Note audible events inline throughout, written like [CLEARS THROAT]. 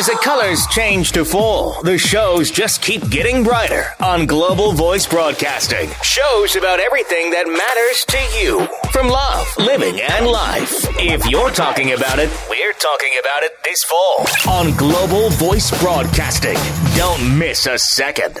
As the colors change to fall, the shows just keep getting brighter on Global Voice Broadcasting. Shows about everything that matters to you, from love, living, and life. If you're talking about it, we're talking about it this fall on Global Voice Broadcasting. Don't miss a second.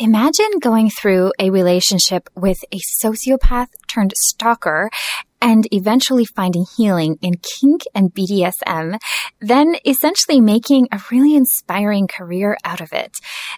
Imagine going through a relationship with a sociopath turned stalker and eventually finding healing in kink and BDSM, then essentially making a really inspiring career out of it.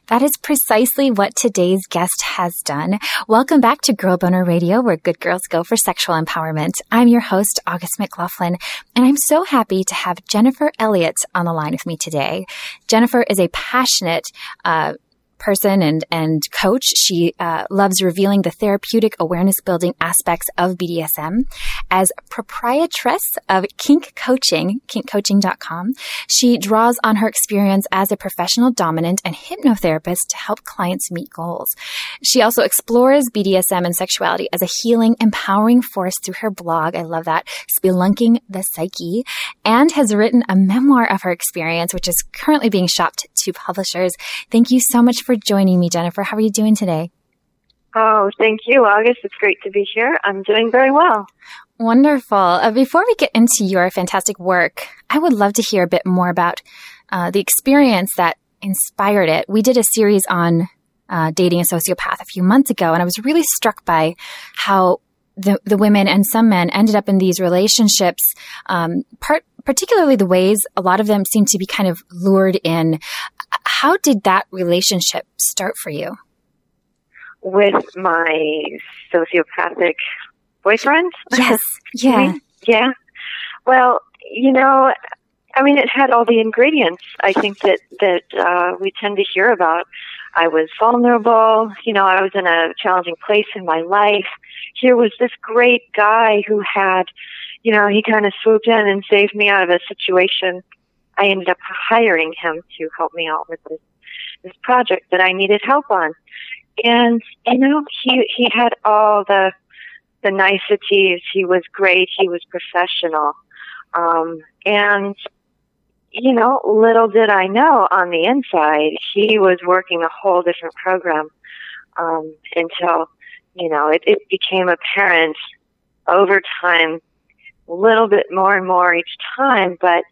That is precisely what today's guest has done. Welcome back to Girl Boner Radio, where good girls go for sexual empowerment. I'm your host, August McLaughlin, and I'm so happy to have Jennifer Elliott on the line with me today. Jennifer is a passionate, uh, person and and coach. She uh, loves revealing the therapeutic awareness building aspects of BDSM. As proprietress of Kink Coaching, kinkcoaching.com, she draws on her experience as a professional dominant and hypnotherapist to help clients meet goals. She also explores BDSM and sexuality as a healing, empowering force through her blog. I love that, Spelunking the Psyche, and has written a memoir of her experience, which is currently being shopped to publishers. Thank you so much for joining me, Jennifer. How are you doing today? Oh, thank you, August. It's great to be here. I'm doing very well. Wonderful. Uh, before we get into your fantastic work, I would love to hear a bit more about uh, the experience that inspired it. We did a series on uh, dating a sociopath a few months ago, and I was really struck by how the, the women and some men ended up in these relationships, um, part, particularly the ways a lot of them seem to be kind of lured in. How did that relationship start for you? With my sociopathic boyfriend? Yes. [LAUGHS] Yeah. yeah. Well, you know, I mean, it had all the ingredients I think that, that, uh, we tend to hear about. I was vulnerable. You know, I was in a challenging place in my life. Here was this great guy who had, you know, he kind of swooped in and saved me out of a situation. I ended up hiring him to help me out with this, this project that I needed help on. And, you know, he, he had all the, the niceties. He was great. He was professional. Um, and you know, little did I know on the inside, he was working a whole different program um, until, you know, it, it became apparent over time, a little bit more and more each time. But,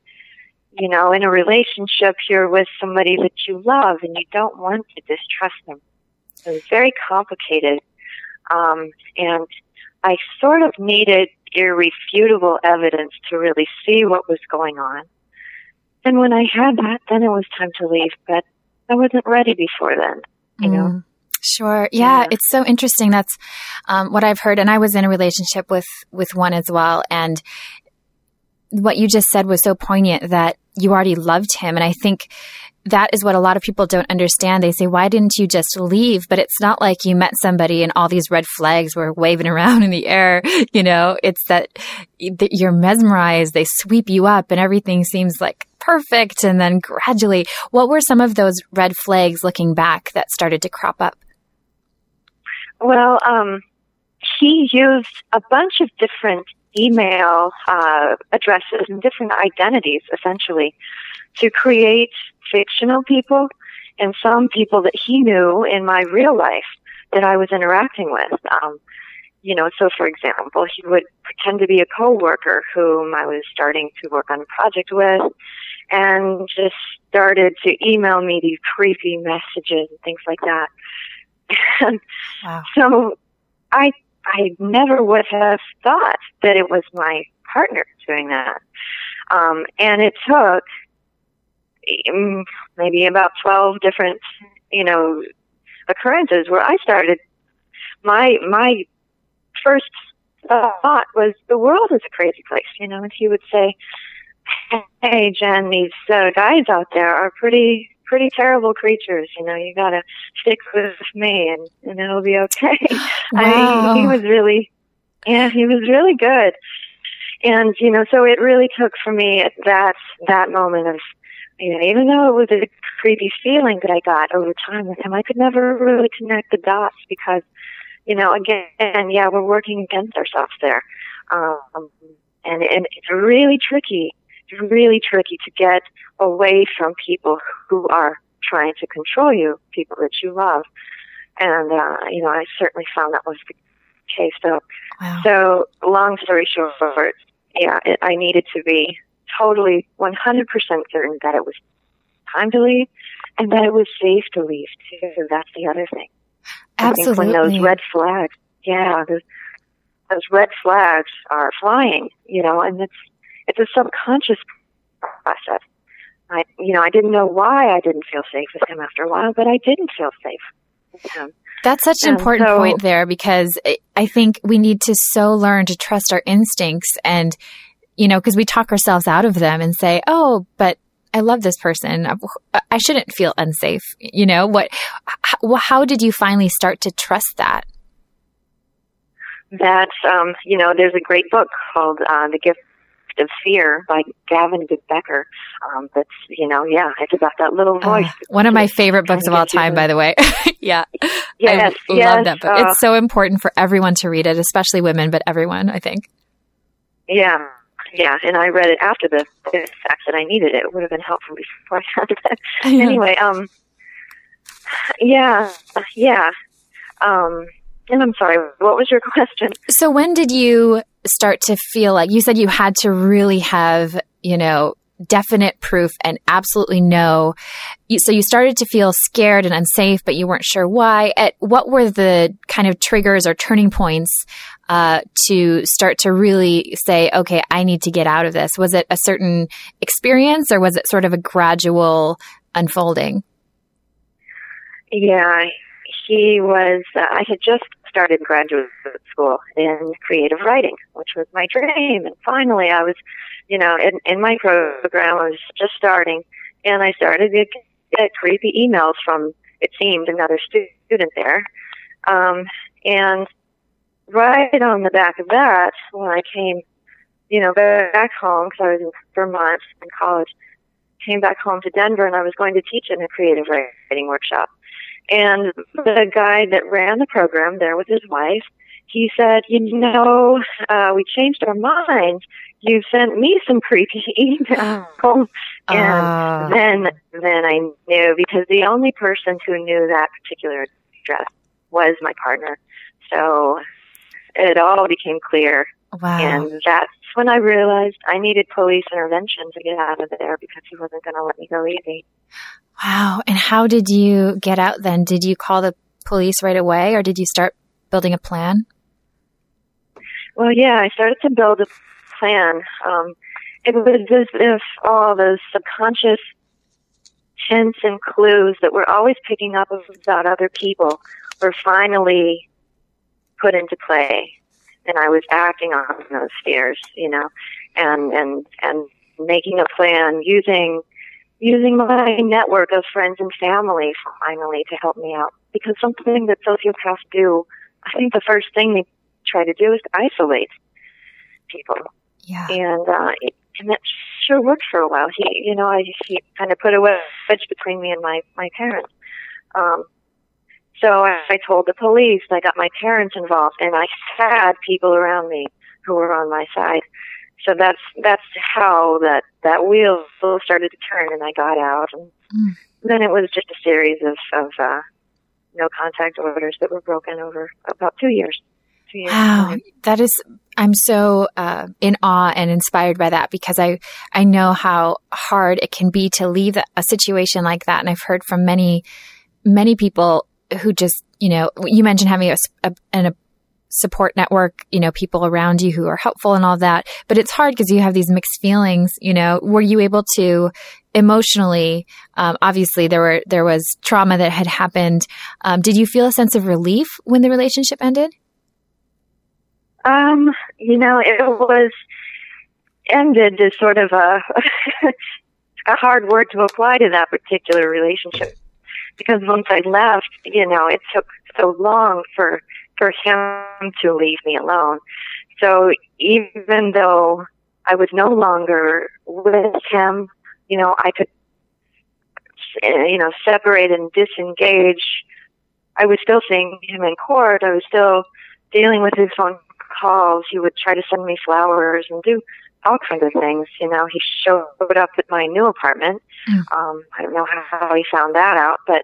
you know, in a relationship, you're with somebody that you love and you don't want to distrust them. So it's very complicated. Um, and I sort of needed irrefutable evidence to really see what was going on and when I had that, then it was time to leave. But I wasn't ready before then, you know. Mm, sure. Yeah, yeah, it's so interesting. That's um, what I've heard, and I was in a relationship with with one as well. And what you just said was so poignant that you already loved him, and I think that is what a lot of people don't understand. They say, why didn't you just leave? But it's not like you met somebody and all these red flags were waving [LAUGHS] around in the air. You know, it's that you're mesmerized. They sweep you up and everything seems like perfect. And then gradually, what were some of those red flags looking back that started to crop up? Well, um, he used a bunch of different email uh, addresses and different identities, essentially, to create fictional people and some people that he knew in my real life that I was interacting with. Um, you know, so for example, he would pretend to be a coworker whom I was starting to work on a project with and just started to email me these creepy messages and things like that. [LAUGHS] And wow. so I I never would have thought that it was my partner doing that. Um, and it took mm, maybe about 12 different, you know, occurrences where I started my, my first thought was the world is a crazy place, you know, and he would say, hey, Jen, these uh, guys out there are pretty pretty terrible creatures. You know, you gotta stick with me, and and it'll be okay. [SIGHS] Wow. I mean, he was really, yeah, he was really good. And you know, so it really took for me at that that moment of, you know, even though it was a creepy feeling that I got over time with him, I could never really connect the dots because, you know, again, yeah, we're working against ourselves there, um, and and it's really tricky. It's really tricky to get away from people who are trying to control you, people that you love. And, uh, you know, I certainly found that was the case. So, Wow. so long story short, yeah, it, I needed to be totally 100% certain that it was time to leave and that it was safe to leave too. That's the other thing. I think when those red flags, yeah, those, those red flags are flying, you know, and it's, it's a subconscious process. I, you know, I didn't know why I didn't feel safe with him after a while, but I didn't feel safe with him. That's such an And important so- point there because I- think we need to so learn to trust our instincts and, you know, because we talk ourselves out of them and say, oh, but I love this person. I- shouldn't feel unsafe. You know, what, how, how did you finally start to trust that? that um, you know, there's a great book called uh, The Gift of Fear by Gavin Becker. Um, that's you know, yeah, it's about that little voice. Uh, one of my favorite books of all time, by the way. [LAUGHS] yeah. Yes, I yes, love that book. uh, it's so important for everyone to read it, especially women, but everyone, I think. Yeah, yeah, and I read it after the, the fact that I needed it. It would have been helpful before [LAUGHS] I had that. Anyway, um, yeah, yeah, um, and I'm sorry. What was your [LAUGHS] question? So when did you start to feel like you said you had to really have, you know, definite proof and absolutely know. So you started to feel scared and unsafe, but you weren't sure why. At what were the kind of triggers or turning points uh, to start to really say, okay, I need to get out of this? Was it a certain experience or was it sort of a gradual unfolding? Yeah, he was. Uh, I had just started graduate school in creative writing, which was my dream, and finally, I was, you know, in, in my program, I was just starting, and I started to get creepy emails from it seemed another student there, um, and right on the back of that, when I came, you know, back home because I was in Vermont in college, came back home to Denver, and I was going to teach in a creative writing workshop. And the guy that ran the program there with his wife, he said, you know, uh, we changed our minds. You sent me some creepy [LAUGHS] emails. [GASPS] And Ah. then, then I knew because the only person who knew that particular address was my partner. So it all became clear. Wow. And that's when I realized I needed police intervention to get out of there because he wasn't going to let me go easy. Wow. And how did you get out then? Did you call the police right away or did you start building a plan? Well, yeah, I started to build a plan. Um, it was as if all those subconscious hints and clues that we're always picking up about other people were finally put into play. And I was acting on those fears, you know, and, and, and making a plan using, using my network of friends and family finally to help me out. Because something that sociopaths do, I think the first thing they try to do is to isolate people Yeah. and uh, it, and that sure worked for a while. He, you know, I he kind of put a wedge between me and my my parents. Um, so I, told the police. I got my parents involved, and I had people around me who were on my side. So that's that's how that that wheel started to turn, and I got out. And Mm. then it was just a series of of uh, no contact orders that were broken over about two years. Two years. Wow, that is. I'm so uh, in awe and inspired by that because I I know how hard it can be to leave a situation like that, and I've heard from many many people who just you know you mentioned having a, a, a support network, you know, people around you who are helpful and all that, but it's hard because you have these mixed feelings. You know, were you able to emotionally? Um, obviously, there were there was trauma that had happened. Um, did you feel a sense of relief when the relationship ended? Um, you know, it was ended is sort of a [LAUGHS] a hard word to apply to that particular relationship because once I left, you know, it took so long for for him to leave me alone. So even though I was no longer with him, you know, I could, you know, separate and disengage. I was still seeing him in court. I was still dealing with his phone calls. He would try to send me flowers and do all kinds of things. You know, he showed up at my new apartment. Mm. Um, I don't know how he found that out, but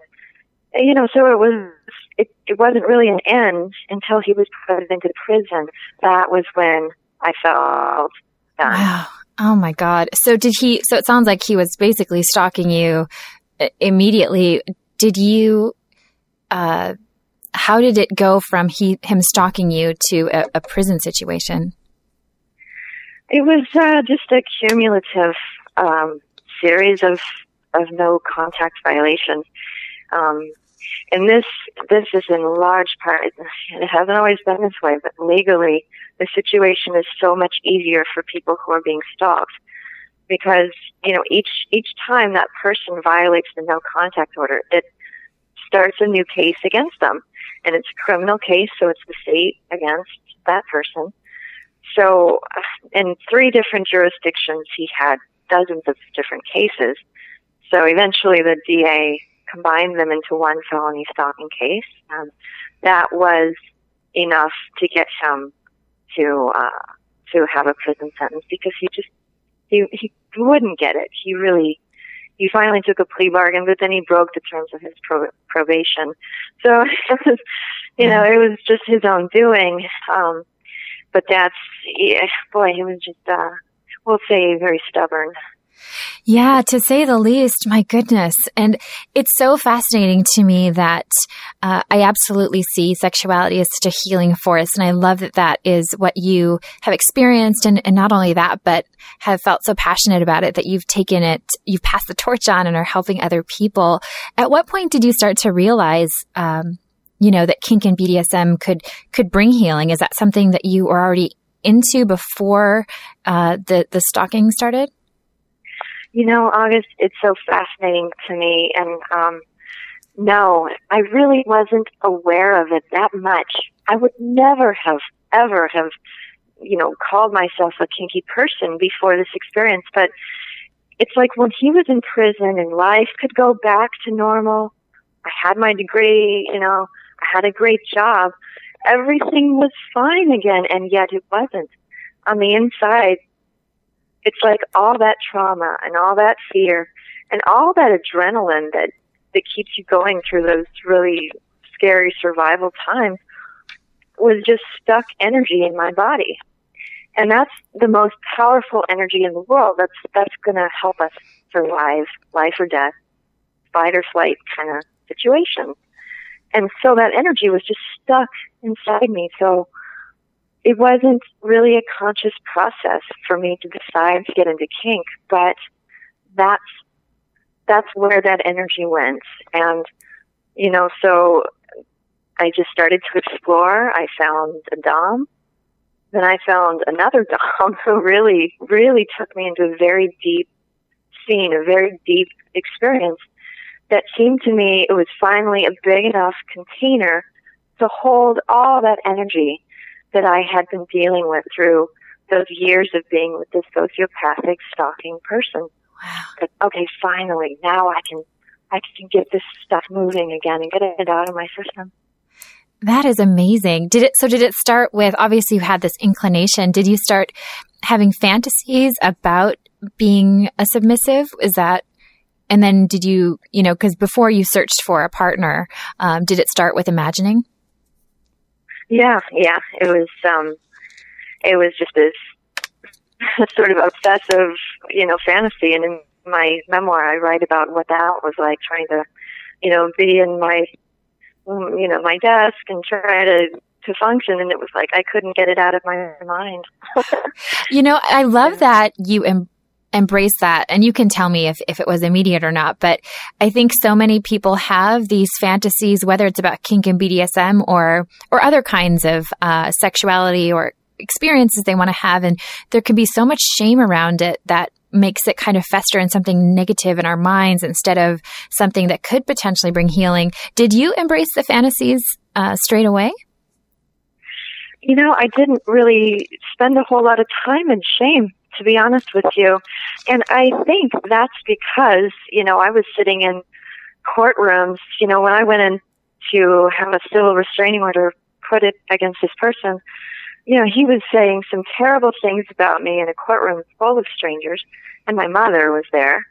you know, so it was. It, it wasn't really an end until he was put into prison. That was when I felt done. Wow. Oh my God. So did he? So it sounds like he was basically stalking you uh, immediately. Did you? Uh, how did it go from he him stalking you to a, a prison situation? It was uh, just a cumulative um, series of of no contact violations. Um, and this this is in large part it hasn't always been this way, but legally the situation is so much easier for people who are being stalked because you know each each time that person violates the no contact order, it starts a new case against them, and it's a criminal case, so it's the state against that person. So, uh, in three different jurisdictions, he had dozens of different cases. So eventually, the DA combined them into one felony stalking case. Um, that was enough to get him to uh, to have a prison sentence because he just he he wouldn't get it. He really he finally took a plea bargain, but then he broke the terms of his pro- probation. So it was, [LAUGHS] you know, it was just his own doing. Um, but that's yeah, boy, he was just uh, we'll say very stubborn. Yeah, to say the least, my goodness. And it's so fascinating to me that uh, I absolutely see sexuality as such a healing force. And I love that that is what you have experienced. And, and not only that, but have felt so passionate about it that you've taken it, you've passed the torch on and are helping other people. At what point did you start to realize, um, you know, that kink and BDSM could, could bring healing? Is that something that you were already into before uh, the, the stalking started? You know, August, it's so fascinating to me. And um, no, I really wasn't aware of it that much. I would never have, ever have, you know, called myself a kinky person before this experience. But it's like when he was in prison and life could go back to normal. I had my degree, you know, I had a great job. Everything was fine again, and yet it wasn't. On the inside, it's like all that trauma and all that fear and all that adrenaline that that keeps you going through those really scary survival times was just stuck energy in my body. And that's the most powerful energy in the world. That's that's going to help us survive life or death, fight or flight kind of situation. And so that energy was just stuck inside me. So it wasn't really a conscious process for me to decide to get into kink, but that's that's where that energy went. And you know, so I just started to explore. I found a dom. Then I found another [LAUGHS] dom who really, really took me into a very deep scene, a very deep experience that seemed to me it was finally a big enough container to hold all that energy that I had been dealing with through those years of being with this sociopathic stalking person. Wow. That, okay, finally, now I can, I can get this stuff moving again and get it out of my system. That is amazing. Did it, so did it start with, obviously you had this inclination. Did you start having fantasies about being a submissive? Is that, and then did you, you know, cause before you searched for a partner, um, did it start with imagining? Yeah, yeah. It was um it was just this [LAUGHS] sort of obsessive, you know, fantasy and in my memoir I write about what that was like trying to, you know, be in my you know, my desk and try to to function and it was like I couldn't get it out of my mind. [LAUGHS] you know, I love that you em- embrace that. And you can tell me if, if it was immediate or not. But I think so many people have these fantasies, whether it's about kink and BDSM or, or other kinds of, uh, sexuality or experiences they want to have. And there can be so much shame around it that makes it kind of fester in something negative in our minds instead of something that could potentially bring healing. Did you embrace the fantasies uh, straight away? You know, I didn't really spend a whole lot of time in shame, to be honest with you. And I think that's because, you know, I was sitting in courtrooms, you know, when I went in to have a civil restraining order put it against this person, you know, he was saying some terrible things about me in a courtroom full of strangers, and my mother was there,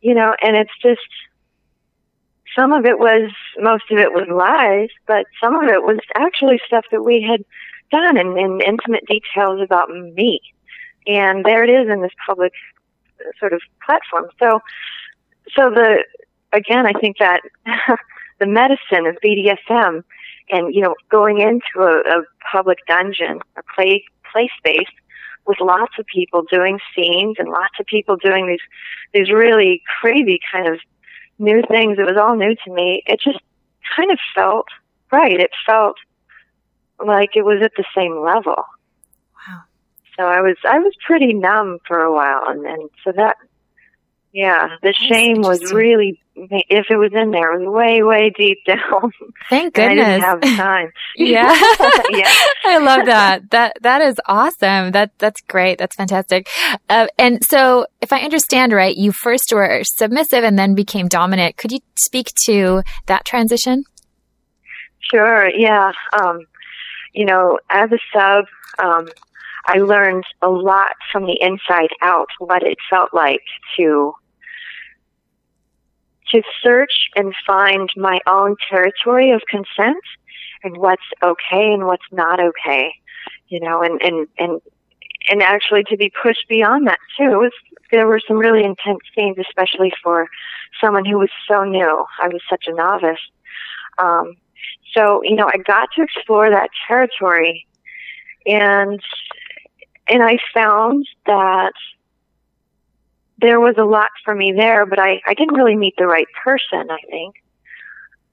you know, and it's just, some of it was, most of it was lies, but some of it was actually stuff that we had done in, in intimate details about me. And there it is in this public uh, sort of platform. So, so the, again, I think that [LAUGHS] the medicine of BDSM and, you know, going into a, a public dungeon, a play, play space with lots of people doing scenes and lots of people doing these, these really crazy kind of new things. It was all new to me. It just kind of felt right. It felt like it was at the same level. So I was I was pretty numb for a while, and and so that yeah, the That's shame was really if it was in there, it was way way deep [LAUGHS] down. Thank goodness. I didn't have time. [LAUGHS] yeah, [LAUGHS] yeah. I love that. That that is awesome. That that's great. That's fantastic. Uh, and so, if I understand right, you first were submissive and then became dominant. Could you speak to that transition? Sure. Yeah. Um, you know, as a sub, um, I learned a lot from the inside out what it felt like to to search and find my own territory of consent and what's okay and what's not okay. You know, and and and and actually to be pushed beyond that too. It was there were some really intense scenes, especially for someone who was so new. I was such a novice. Um, so, you know, I got to explore that territory and and I found that there was a lot for me there, but I, I didn't really meet the right person, I think.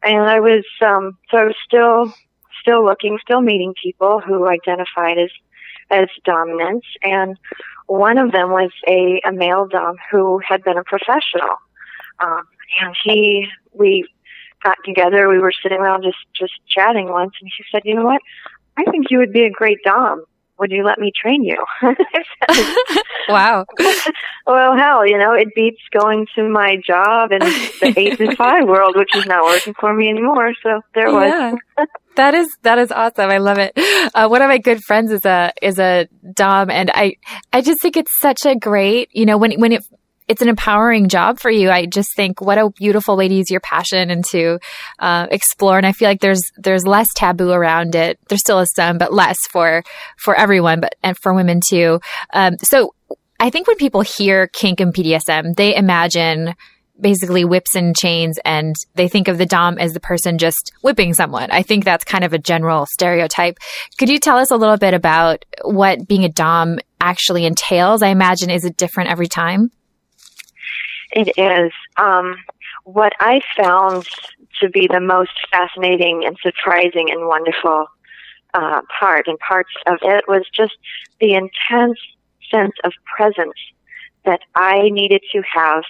And I was um so I was still still looking, still meeting people who identified as as dominants and one of them was a, a male dom who had been a professional. Um and he we got together. We were sitting around just just chatting once, and he said, "You know what? I think you would be a great dom. Would you let me train you?" [LAUGHS] wow. [LAUGHS] well, hell, you know, it beats going to my job in the eight to [LAUGHS] five world, which is not working for me anymore. So there was. Yeah. That is that is awesome. I love it. Uh, one of my good friends is a is a dom, and I I just think it's such a great you know when when it it's an empowering job for you. I just think what a beautiful way to use your passion and to uh, explore. And I feel like there's there's less taboo around it. There still is some, but less for for everyone, but and for women too. Um, so I think when people hear kink and BDSM, they imagine basically whips and chains and they think of the dom as the person just whipping someone. I think that's kind of a general stereotype. Could you tell us a little bit about what being a dom actually entails? I imagine is it different every time? It is. Um, what I found to be the most fascinating and surprising and wonderful uh, part and parts of it was just the intense sense of presence that I needed to have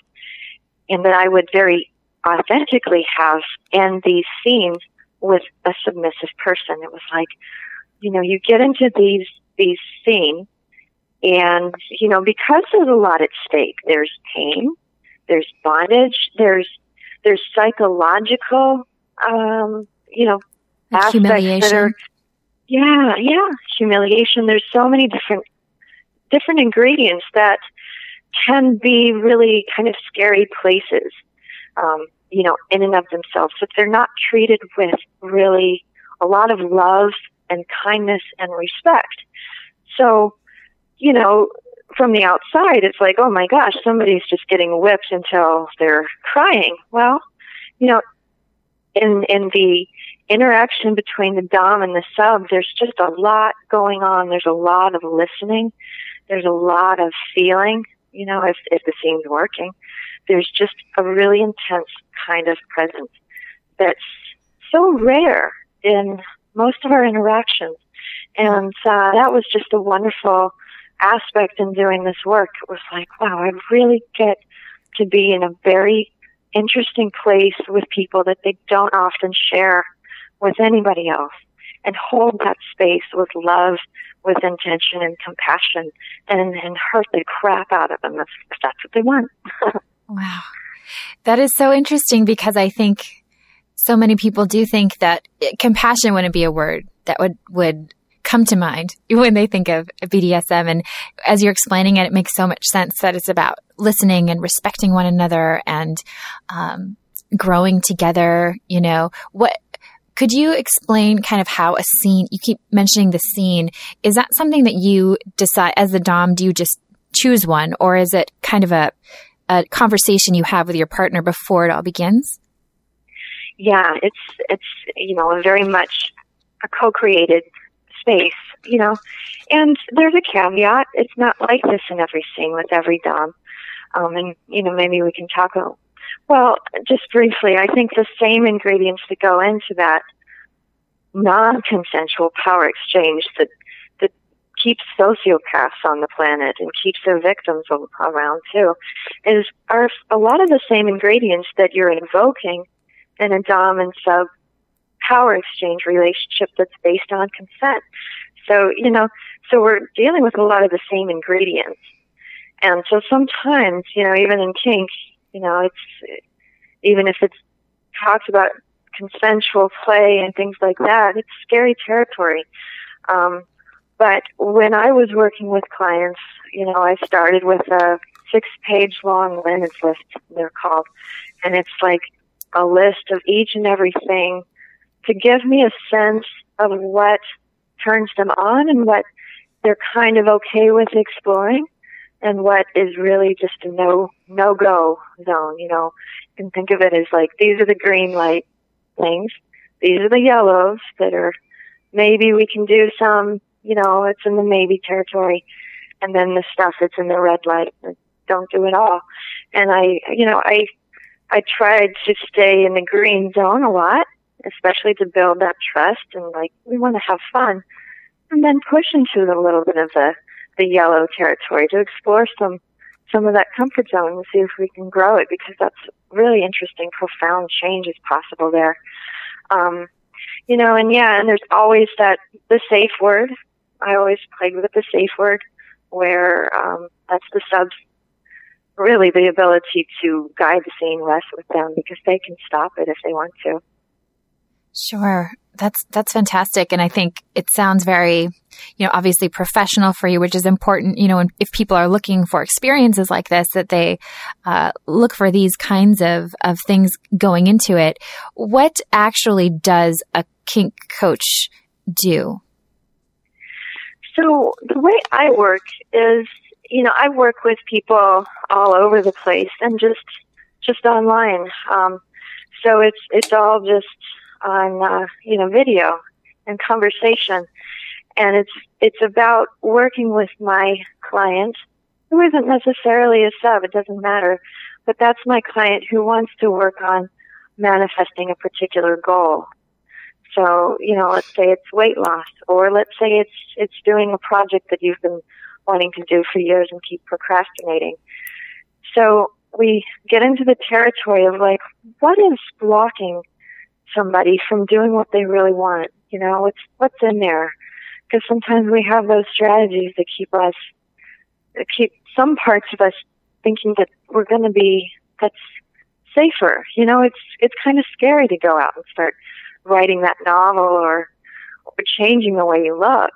and that I would very authentically have in these scenes with a submissive person. It was like, you know, you get into these these scenes and, you know, because there's a lot at stake, there's pain, there's bondage, there's there's psychological, um, you know, like aspects that are, yeah, yeah, humiliation. There's so many different different ingredients that can be really kind of scary places, um, you know, in and of themselves. If they're not treated with really a lot of love and kindness and respect. So, you know, from the outside, it's like, oh my gosh, somebody's just getting whipped until they're crying. Well, you know, in in the interaction between the dom and the sub, there's just a lot going on. There's a lot of listening. There's a lot of feeling. You know, if if the scene's working, there's just a really intense kind of presence that's so rare in most of our interactions. And uh, that was just a wonderful aspect in doing this work. Was like, wow, I really get to be in a very interesting place with people that they don't often share with anybody else and hold that space with love, with intention and compassion and, and hurt the crap out of them if, if that's what they want. [LAUGHS] wow. That is so interesting because I think so many people do think that compassion wouldn't be a word that would, would come to mind [LAUGHS] when they think of BDSM. And as you're explaining it, it makes so much sense that it's about listening and respecting one another and um, growing together. You know, what could you explain kind of how a scene? You keep mentioning the scene. Is that something that you decide as the dom? Do you just choose one, or is it kind of a a conversation you have with your partner before it all begins? Yeah, it's it's you know very much a co-created space, you know. And there's a caveat. It's not like this in every scene with every dom. Um, and, you know, maybe we can talk about, well, just briefly, I think the same ingredients that go into that non-consensual power exchange that, that keeps sociopaths on the planet and keeps their victims around too is are a lot of the same ingredients that you're invoking in a dom and sub power exchange relationship that's based on consent. So, you know, so we're dealing with a lot of the same ingredients. And so sometimes, you know, even in kink, you know, it's, even if it's talks about consensual play and things like that, it's scary territory. Um, but when I was working with clients, you know, I started with a six page long limits list, they're called. And it's like a list of each and everything to give me a sense of what turns them on and what they're kind of okay with exploring and what is really just a no no go zone you know? You can think of it as like these are the green light things. These are the yellows that are maybe we can do some you know it's in the maybe territory. And then the stuff that's in the red light don't do it all. And i you know i i tried to stay in the green zone a lot especially to build that trust and like we want to have fun. And then push into a little bit of the the yellow territory to explore some some of that comfort zone and see if we can grow it because that's really interesting. Profound change is possible there. Um you know and yeah and there's always that the safe word. I always played with the safe word where um that's the subs really the ability to guide the scene less with them because they can stop it if they want to Sure. That's that's fantastic and I think it sounds very, you know, obviously professional for you, which is important, you know, if people are looking for experiences like this that they uh, look for these kinds of of things going into it. What actually does a kink coach do? So the way I work is, you know, I work with people all over the place and just just online. Um, so it's it's all just on uh, you know video and conversation, and it's it's about working with my client who isn't necessarily a sub. It doesn't matter, but that's my client who wants to work on manifesting a particular goal. So you know, let's say it's weight loss, or let's say it's it's doing a project that you've been wanting to do for years and keep procrastinating. So we get into the territory of like, what is blocking somebody from doing what they really want. You know, what's what's in there? Because sometimes we have those strategies that keep us, that keep some parts of us thinking that we're going to be that's safer. You know, it's it's kind of scary to go out and start writing that novel or or changing the way you look.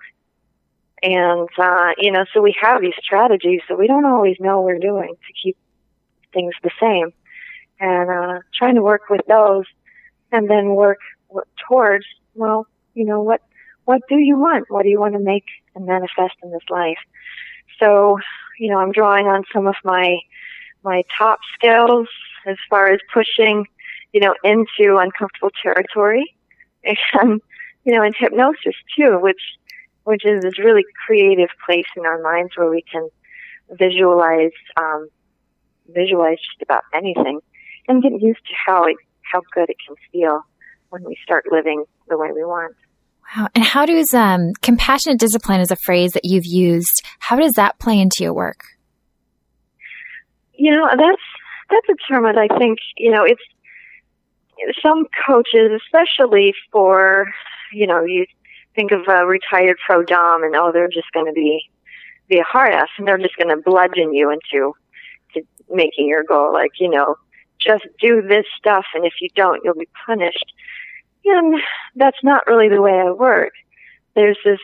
And uh, you know, so we have these strategies that we don't always know we're doing to keep things the same. And uh, trying to work with those and then work, work towards, well, you know, what, what do you want? What do you want to make and manifest in this life? So, you know, I'm drawing on some of my, my top skills as far as pushing, you know, into uncomfortable territory [LAUGHS] and, you know, in hypnosis too, which, which is this really creative place in our minds where we can visualize, um, visualize just about anything and get used to how it how good it can feel when we start living the way we want. Wow. And how does um, compassionate discipline is a phrase that you've used, how does that play into your work? You know, that's that's a term that I think, you know, it's some coaches, especially for, you know, you think of a retired pro dom and oh, they're just going to be be a hard ass and they're just going to bludgeon you into to making your goal. Like, you know, just do this stuff, and if you don't, you'll be punished. And that's not really the way I work. There's this.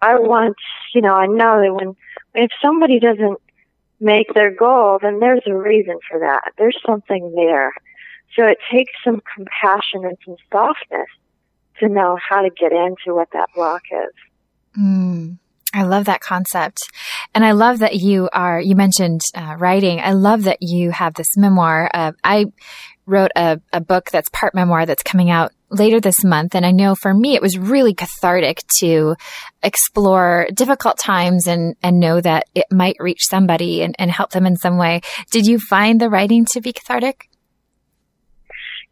I want, you know, I know that when if somebody doesn't make their goal, then there's a reason for that. There's something there. So it takes some compassion and some softness to know how to get into what that block is. Mm. I love that concept. And I love that you are, you mentioned uh, writing. I love that you have this memoir. Uh, I wrote a, a book that's part memoir that's coming out later this month. And I know for me, it was really cathartic to explore difficult times and, and know that it might reach somebody and, and help them in some way. Did you find the writing to be cathartic?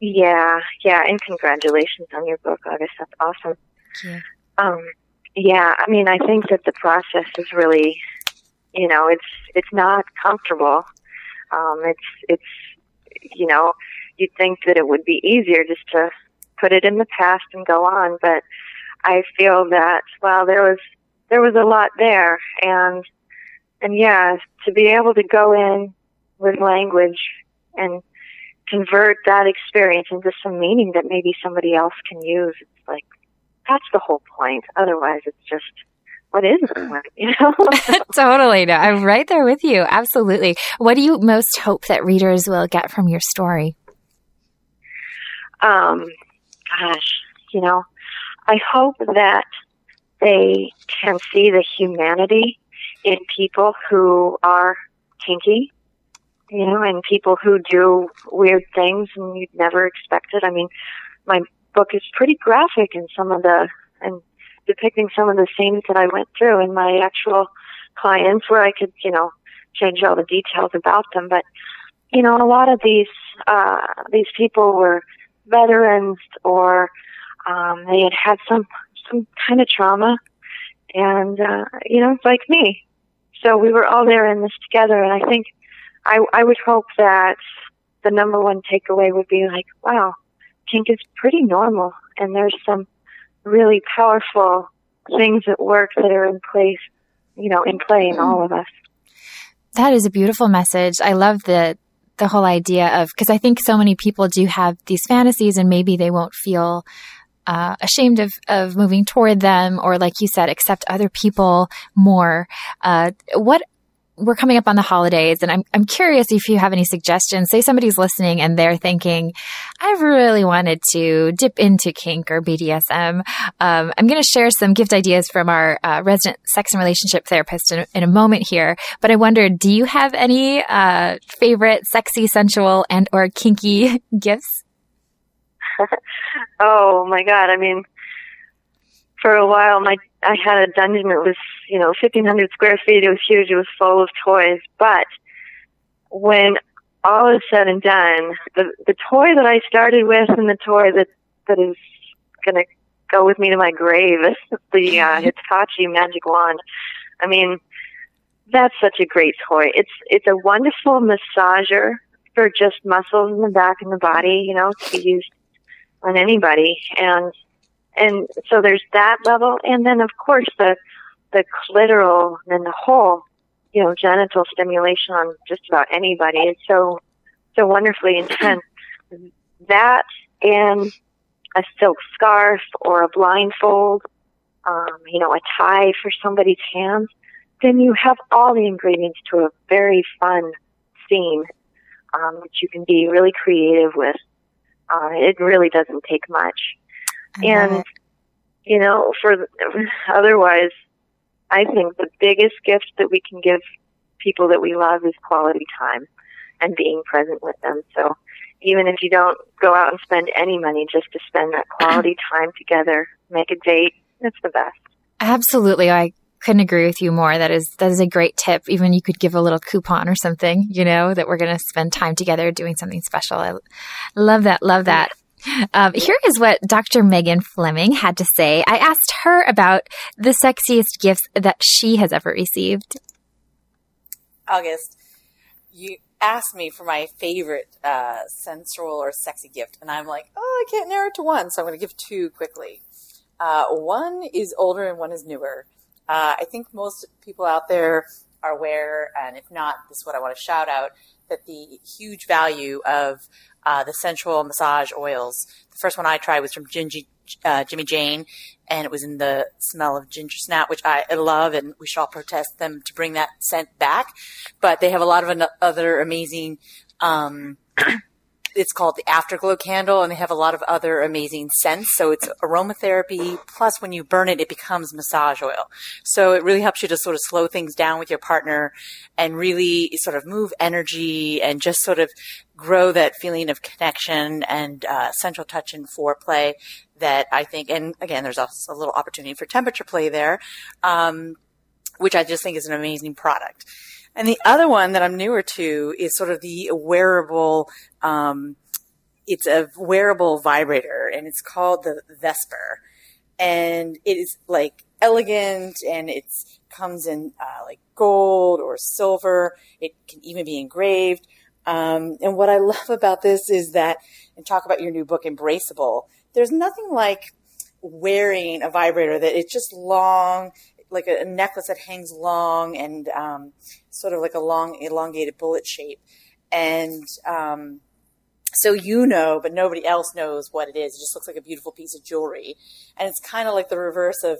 Yeah, yeah. And congratulations on your book, August. That's awesome. Um, yeah, I mean, I think that the process is really, you know, it's it's not comfortable. Um, it's it's, you know, you'd think that it would be easier just to put it in the past and go on, but I feel that well, there was there was a lot there, and and yeah, to be able to go in with language and convert that experience into some meaning that maybe somebody else can use, it's like that's the whole point. Otherwise, it's just what is point? You know? [LAUGHS] [LAUGHS] totally. No, I'm right there with you. Absolutely. What do you most hope that readers will get from your story? Um, gosh, you know, I hope that they can see the humanity in people who are kinky, you know, and people who do weird things and you'd never expect it. I mean, my book is pretty graphic in some of the and depicting some of the scenes that I went through in my actual clients where I could, you know, change all the details about them. But, you know, a lot of these uh these people were veterans or um they had had some some kind of trauma and uh you know, like me. So we were all there in this together and I think I I would hope that the number one takeaway would be like, wow, kink is pretty normal, and there's some really powerful things at work that are in place, you know, in play in all of us. That is a beautiful message. I love the the whole idea of because I think so many people do have these fantasies, and maybe they won't feel uh, ashamed of, of moving toward them, or like you said, accept other people more. Uh, what we're coming up on the holidays and I'm, I'm curious if you have any suggestions. Say somebody's listening and they're thinking, I've really wanted to dip into kink or BDSM. Um, I'm going to share some gift ideas from our uh, resident sex and relationship therapist in, in, a moment here. But I wonder, do you have any uh, favorite sexy, sensual, and or kinky [LAUGHS] gifts? [LAUGHS] oh my God. I mean, for a while, my I had a dungeon that was, you know, 1,500 square feet. It was huge. It was full of toys. But when all is said and done, the the toy that I started with and the toy that that is going to go with me to my grave is [LAUGHS] the uh, [LAUGHS] Hitachi magic wand. I mean, that's such a great toy. It's it's a wonderful massager for just muscles in the back and the body, you know, to be used on anybody. And and so there's that level, and then of course the the clitoral and the whole, you know, genital stimulation on just about anybody is so so wonderfully intense. that and a silk scarf or a blindfold, um, you know, a tie for somebody's hands, then you have all the ingredients to a very fun scene, um, which you can be really creative with. Uh, it really doesn't take much and you know, for otherwise, I think the biggest gift that we can give people that we love is quality time and being present with them. So even if you don't go out and spend any money, just to spend that quality [CLEARS THROAT] time together, make a date, it's the best. Absolutely. I couldn't agree with you more. That is that is a great tip. Even you could give a little coupon or something, you know, that we're going to spend time together doing something special. I love that. Love that. Um, here is what Dr. Megan Fleming had to say. I asked her about the sexiest gifts that she has ever received. August, you asked me for my favorite uh, sensual or sexy gift, and I'm like, oh, I can't narrow it to one, so I'm going to give two quickly. Uh, one is older and one is newer. Uh, I think most people out there are aware, and if not, this is what I want to shout out, that the huge value of uh, the sensual massage oils. The first one I tried was from uh, Jimmy Jane, and it was in the smell of ginger snap, which I love, and we should all protest them to bring that scent back. But they have a lot of other amazing um, it's called the Afterglow candle, and they have a lot of other amazing scents. So it's aromatherapy. Plus, when you burn it, it becomes massage oil. So it really helps you to sort of slow things down with your partner and really sort of move energy and just sort of grow that feeling of connection and uh, central touch and foreplay that I think, and again, there's also a little opportunity for temperature play there, um, which I just think is an amazing product. And the other one that I'm newer to is sort of the wearable, um, it's a wearable vibrator and it's called the Vesper. And it is like elegant and it comes in uh, like gold or silver. It can even be engraved. Um, and what I [LAUGHS] love about this is that, and talk about your new book, Embraceable, there's nothing like wearing a vibrator that it's just long, like a, necklace that hangs long and um, sort of like a long, elongated bullet shape. And um, so you know, but nobody else knows what it is. It just looks like a beautiful piece of jewelry. And it's kind of like the reverse of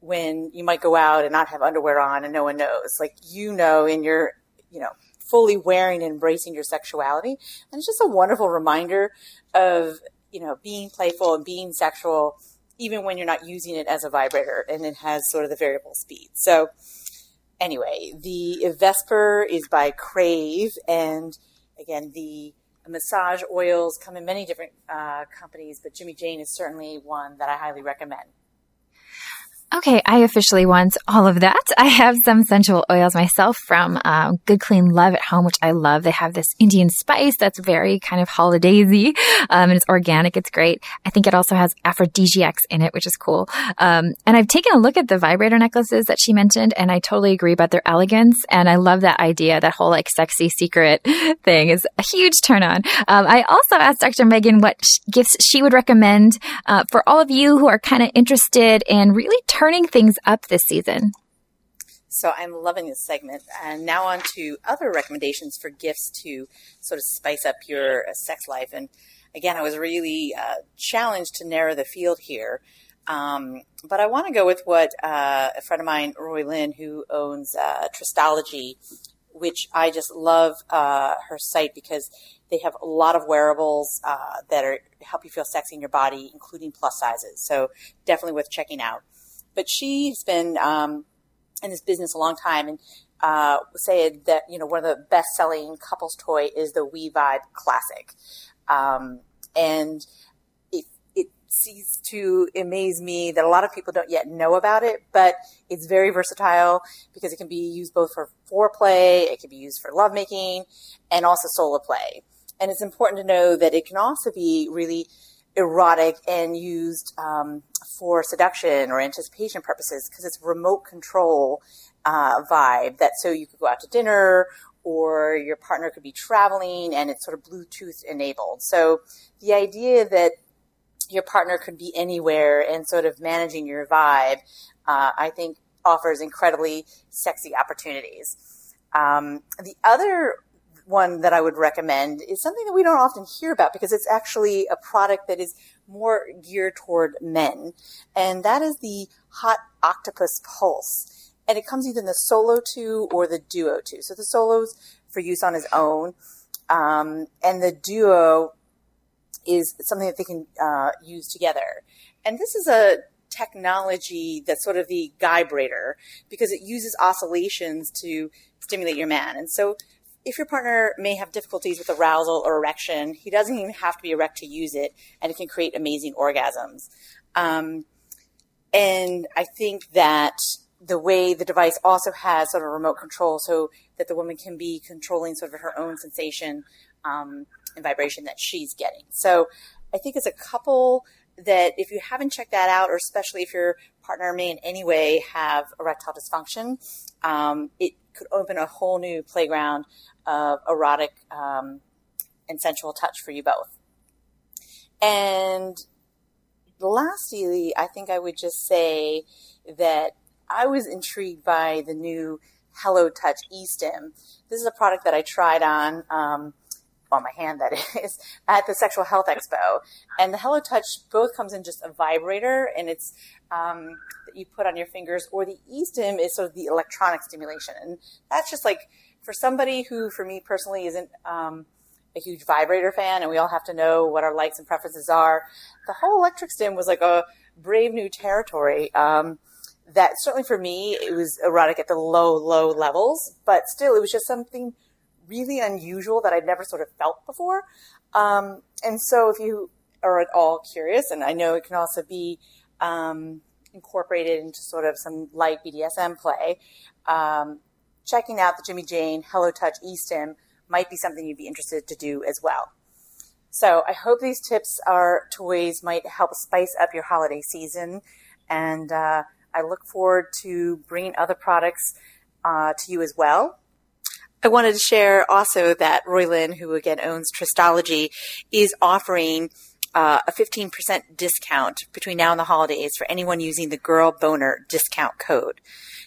when you might go out and not have underwear on and no one knows. Like you know in your, you know, fully wearing and embracing your sexuality. And it's just a wonderful reminder of, you know, being playful and being sexual even when you're not using it as a vibrator and it has sort of the variable speed. So anyway, the Vesper is by Crave and again, the massage oils come in many different uh, companies, but Jimmy Jane is certainly one that I highly recommend. Okay, I officially want all of that. I have some essential oils myself from um, Good Clean Love at Home, which I love. They have this Indian spice that's very kind of holidaysy, um, and it's organic. It's great. I think it also has aphrodisiacs in it, which is cool. Um, and I've taken a look at the vibrator necklaces that she mentioned, and I totally agree about their elegance. And I love that idea. That whole like sexy secret [LAUGHS] thing is a huge turn on. Um, I also asked Dr. Megan what gifts she would recommend uh, for all of you who are kind of interested in really turning things up this season. So I'm loving this segment. And now on to other recommendations for gifts to sort of spice up your uh, sex life. And again, I was really uh, challenged to narrow the field here. Um, but I want to go with what uh, a friend of mine, Roy Lynn, who owns uh, Trystology, which I just love uh, her site because they have a lot of wearables uh, that are help you feel sexy in your body, including plus sizes. So definitely worth checking out but she's been um, in this business a long time and uh, said that you know one of the best selling couples toy is the We Vibe Classic, um, and it it seems to amaze me that a lot of people don't yet know about it, but it's very versatile because it can be used both for foreplay, it can be used for lovemaking, and also solo play. And it's important to know that it can also be really erotic and used um, for seduction or anticipation purposes because it's remote control uh, vibe that so you could go out to dinner or your partner could be traveling and it's sort of Bluetooth enabled. So the idea that your partner could be anywhere and sort of managing your vibe, uh, I think offers incredibly sexy opportunities. Um, the other one that I would recommend is something that we don't often hear about because it's actually a product that is more geared toward men. And that is the Hot Octopuss Pulse. And it comes either in the Solo 2 or the Duo 2. So the Solo's for use on his own. Um, and the Duo is something that they can uh, use together. And this is a technology that's sort of the vibrator because it uses oscillations to stimulate your man. And so if your partner may have difficulties with arousal or erection, he doesn't even have to be erect to use it, and it can create amazing orgasms. Um, and I think that the way the device also has sort of remote control so that the woman can be controlling sort of her own sensation um, and vibration that she's getting. So I think as a couple that if you haven't checked that out, or especially if your partner may in any way have erectile dysfunction, um, it could open a whole new playground of erotic um, and sensual touch for you both. And lastly, I think I would just say that I was intrigued by the new Hello Touch eStim. This is a product that I tried on, um, on my hand that [LAUGHS] is, at the Sexual Health Expo. And the Hello Touch both comes in just a vibrator and it's, um, that you put on your fingers, or the eStim is sort of the electronic stimulation. And that's just like, for somebody who, for me personally, isn't, um, a huge vibrator fan and we all have to know what our likes and preferences are. The whole electric stim was like a brave new territory. Um, that certainly for me, it was erotic at the low, low levels, but still it was just something really unusual that I'd never sort of felt before. Um, and so if you are at all curious, and I know it can also be, um, incorporated into sort of some light BDSM play, um, checking out the Jimmy Jane Hello Touch eStim might be something you'd be interested to do as well. So I hope these tips or toys might help spice up your holiday season. And uh, I look forward to bringing other products uh, to you as well. I wanted to share also that Roylyn, who again owns Trystology, is offering uh, a 15% discount between now and the holidays for anyone using the Girl Boner discount code.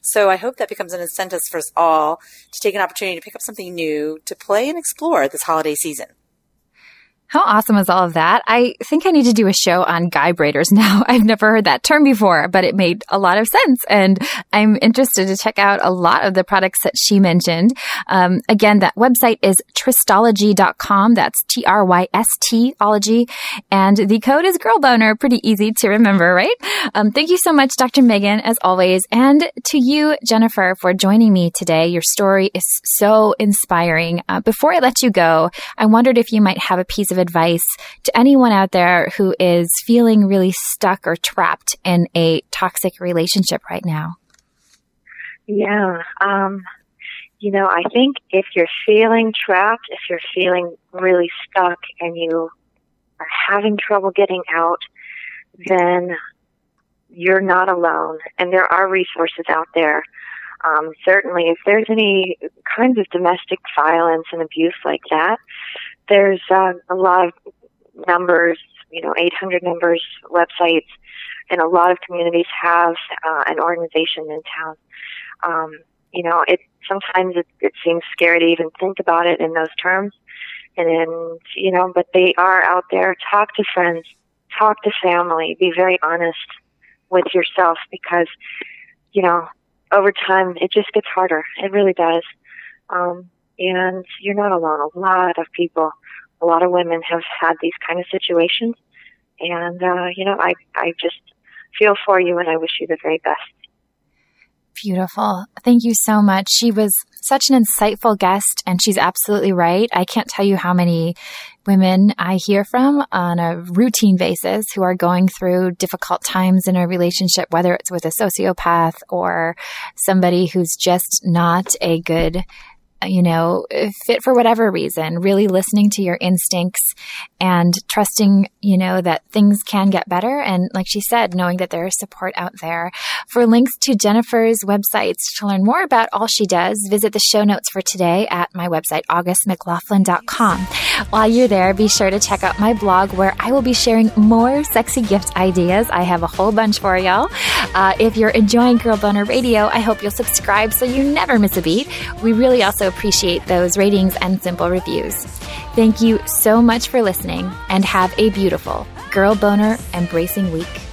So I hope that becomes an incentive for us all to take an opportunity to pick up something new to play and explore this holiday season. How awesome is all of that? I think I need to do a show on guybrators [LAUGHS] now. I've never heard that term before, but it made a lot of sense. And I'm interested to check out a lot of the products that she mentioned. Um, again, that website is trystology.com. That's T-R-Y-S-T ology. And the code is girlboner. Pretty easy to remember, right? Um, thank you so much, Dr. Megan, as always. And to you, Jennifer, for joining me today. Your story is so inspiring. Uh, before I let you go, I wondered if you might have a piece of advice to anyone out there who is feeling really stuck or trapped in a toxic relationship right now? Yeah. Um, you know, I think if you're feeling trapped, if you're feeling really stuck and you are having trouble getting out, then you're not alone. And there are resources out there. Um, certainly, if there's any kinds of domestic violence and abuse like that, there's uh, a lot of numbers, you know, 800 numbers, websites, and a lot of communities have uh, an organization in town. Um, you know, it sometimes it, it seems scary to even think about it in those terms, and you know, but they are out there. Talk to friends, talk to family, be very honest with yourself because you know, over time it just gets harder. It really does. Um, and you're not alone. A lot of people, a lot of women have had these kind of situations, and uh, you know, I I just feel for you, and I wish you the very best. Beautiful. Thank you so much. She was such an insightful guest, and she's absolutely right. I can't tell you how many women I hear from on a routine basis who are going through difficult times in a relationship, whether it's with a sociopath or somebody who's just not a good you know, fit for whatever reason, really listening to your instincts and trusting, you know, that things can get better. And like she said, knowing that there is support out there. For links to Jennifer's websites to learn more about all she does, visit the show notes for today at my website, augustmclaughlin.com. While you're there, be sure to check out my blog where I will be sharing more sexy gift ideas. I have a whole bunch for y'all. Uh, if you're enjoying Girl Boner Radio, I hope you'll subscribe so you never miss a beat. We really also appreciate those ratings and simple reviews. Thank you so much for listening and have a beautiful Girl Boner Embracing Week.